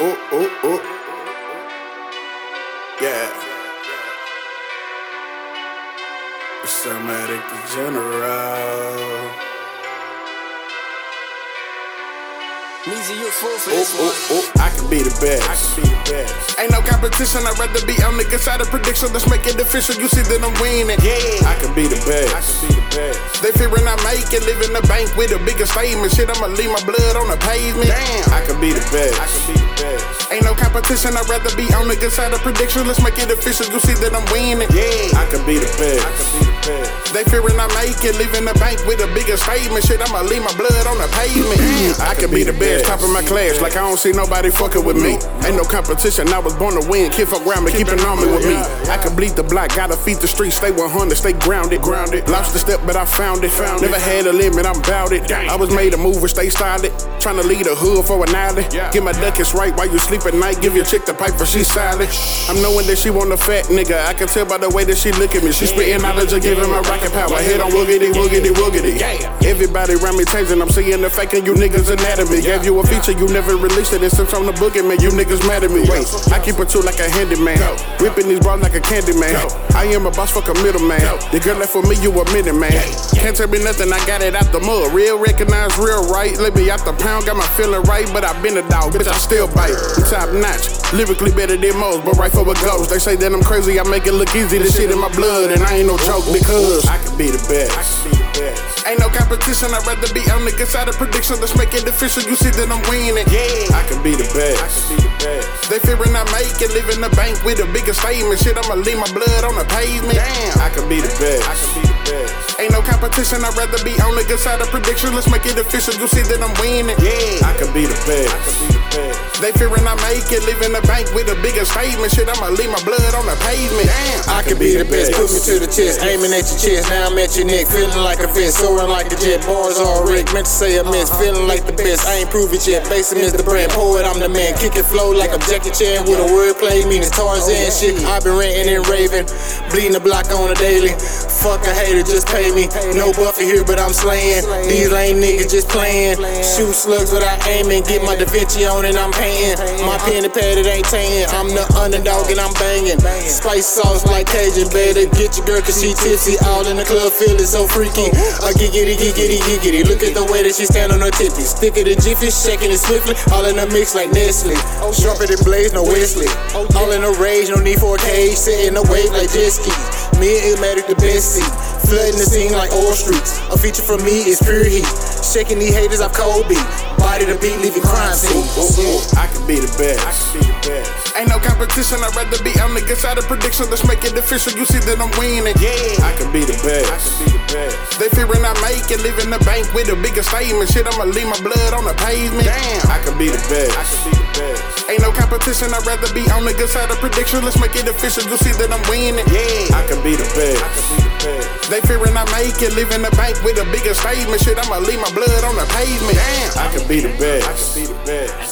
ooh, oh, oh. Yeah. Somatic the General. Meezy, you a fool for this one. ooh, ooh. Oh, I can be the best. I can be the best. Ain't no competition. I'd rather be on the good side of prediction. Let's make it official. You see that I'm winning. Yeah. I can be the best. I can be the best. They fearing I make it. Live in the bank with the biggest statement. Shit, I'ma leave my blood on the pavement. Damn. I can be the best. I can be the best. Ain't no competition. I'd rather be on the good side of prediction. Let's make it official. You see that I'm winning. Yeah. I can be the best. I can be the best. They fearing I make it. Live in the bank with the biggest statement. Shit, I'ma leave my blood on the pavement. I can be the best. Top of my class. Like I don't see nobody fucking with me. Ain't no competition. I was born to win. Kid fuck around me. Keep an army with me. I can bleed the block. Gotta feed the streets. Stay 100. Stay grounded. Grounded. Lost the step, but I found it. Found Never had a limit. I'm bout it. I was made a move and stay solid. Trying to lead a hood for an alley. Get my duckets right while you sleep at night. Give your chick the pipe for she silent. I'm knowing that she want a fat nigga. I can tell by the way that she look at me. She spitting knowledge and giving my rocket power. Head on woogity, woogity, woogity. Everybody around me changing. I'm seeing the faking you niggas anatomy. Gave you a feature, you never released it. It sits on the boogeyman. You niggas mad at me. Wait, I keep it too like a handyman. Whipping these bras like a candy man. I am a boss, fuck a middleman. The girl left for me, you a minute man. Can't tell me nothing, I got it out the mud. Real recognize real right. Let me out the pound, got my feeling right, but I been a dog, bitch. I still bite. I'm top notch, lyrically better than most, but right for a ghost. They say that I'm crazy, I make it look easy. This shit in my blood, and I ain't no joke because I can be the best. I be the best. Ain't no competition, I'd rather be on the good side of prediction. Let's make it official. You see that I'm winning. Yeah, I can be the best. I can be the best. They fearing It, live in the bank with the biggest statement. Shit, I'ma leave my blood on the pavement. Damn, I can be the best. I can be the best. Ain't no competition, I'd rather be on the good side of prediction. Let's make it official. You see that I'm winning. Yeah, I can be the best. I can be the best. They fearing I make it, in the bank with the biggest statement. Shit, I'ma leave my blood on the pavement. Damn, I could be the best, put me to the chest, aiming at your chest. Now I'm at your neck, feeling like a fist, soaring like a jet. Bars all rigged, meant to say a miss, feeling like the best. I ain't prove it yet. Basin is the brand, poet, I'm the man. Kick it flow like a Jackie Chan with a wordplay, mean it's Tarzan shit. I've been ranting and raving, bleeding the block on a daily. Fuck a hater, just pay me. No buffer here, but I'm slaying. These lame niggas just playing. Shoot slugs without aiming, get my Da Vinci on and I'm painting. My pen and pad, it ain't tan. I'm the underdog and I'm banging. Spice sauce like Cajun, better get your girl cause she tipsy. All in the club, feeling so freaky. A giggity, giggity, giggity. Look at the way that she stand on her tippy. Stick in jiffy, shaking it swiftly. All in the mix like Nestle. Sharper than Blaze, no Wesley. All in a rage, no need for a cage. Sitting a wave like jet skis. Me and Ilmatic the best seat. Flooding the scene like oil streets. A feature from me is pure heat. Shaking these haters, I'm Kobe. Body the beat, leaving crime scenes. I can be the best. I can be the best. Ain't no competition. I'd rather be on the good side of prediction. Let's make it official. You see that I'm winning. Yeah, I can be the best. I can be the best. They fearing I make it, live in the bank with the biggest statement. Shit, I'ma leave my blood on the pavement. Damn, I can be the best. I can be the best. Ain't no competition. I'd rather be on the good side of prediction. Let's make it official. you'll see that I'm winning. Yeah, I can be the best. I can be the best. They fearing I make it, in the bank with the biggest statement. Shit, I'ma leave my blood on the pavement. Damn, I can be the best. I can be the best.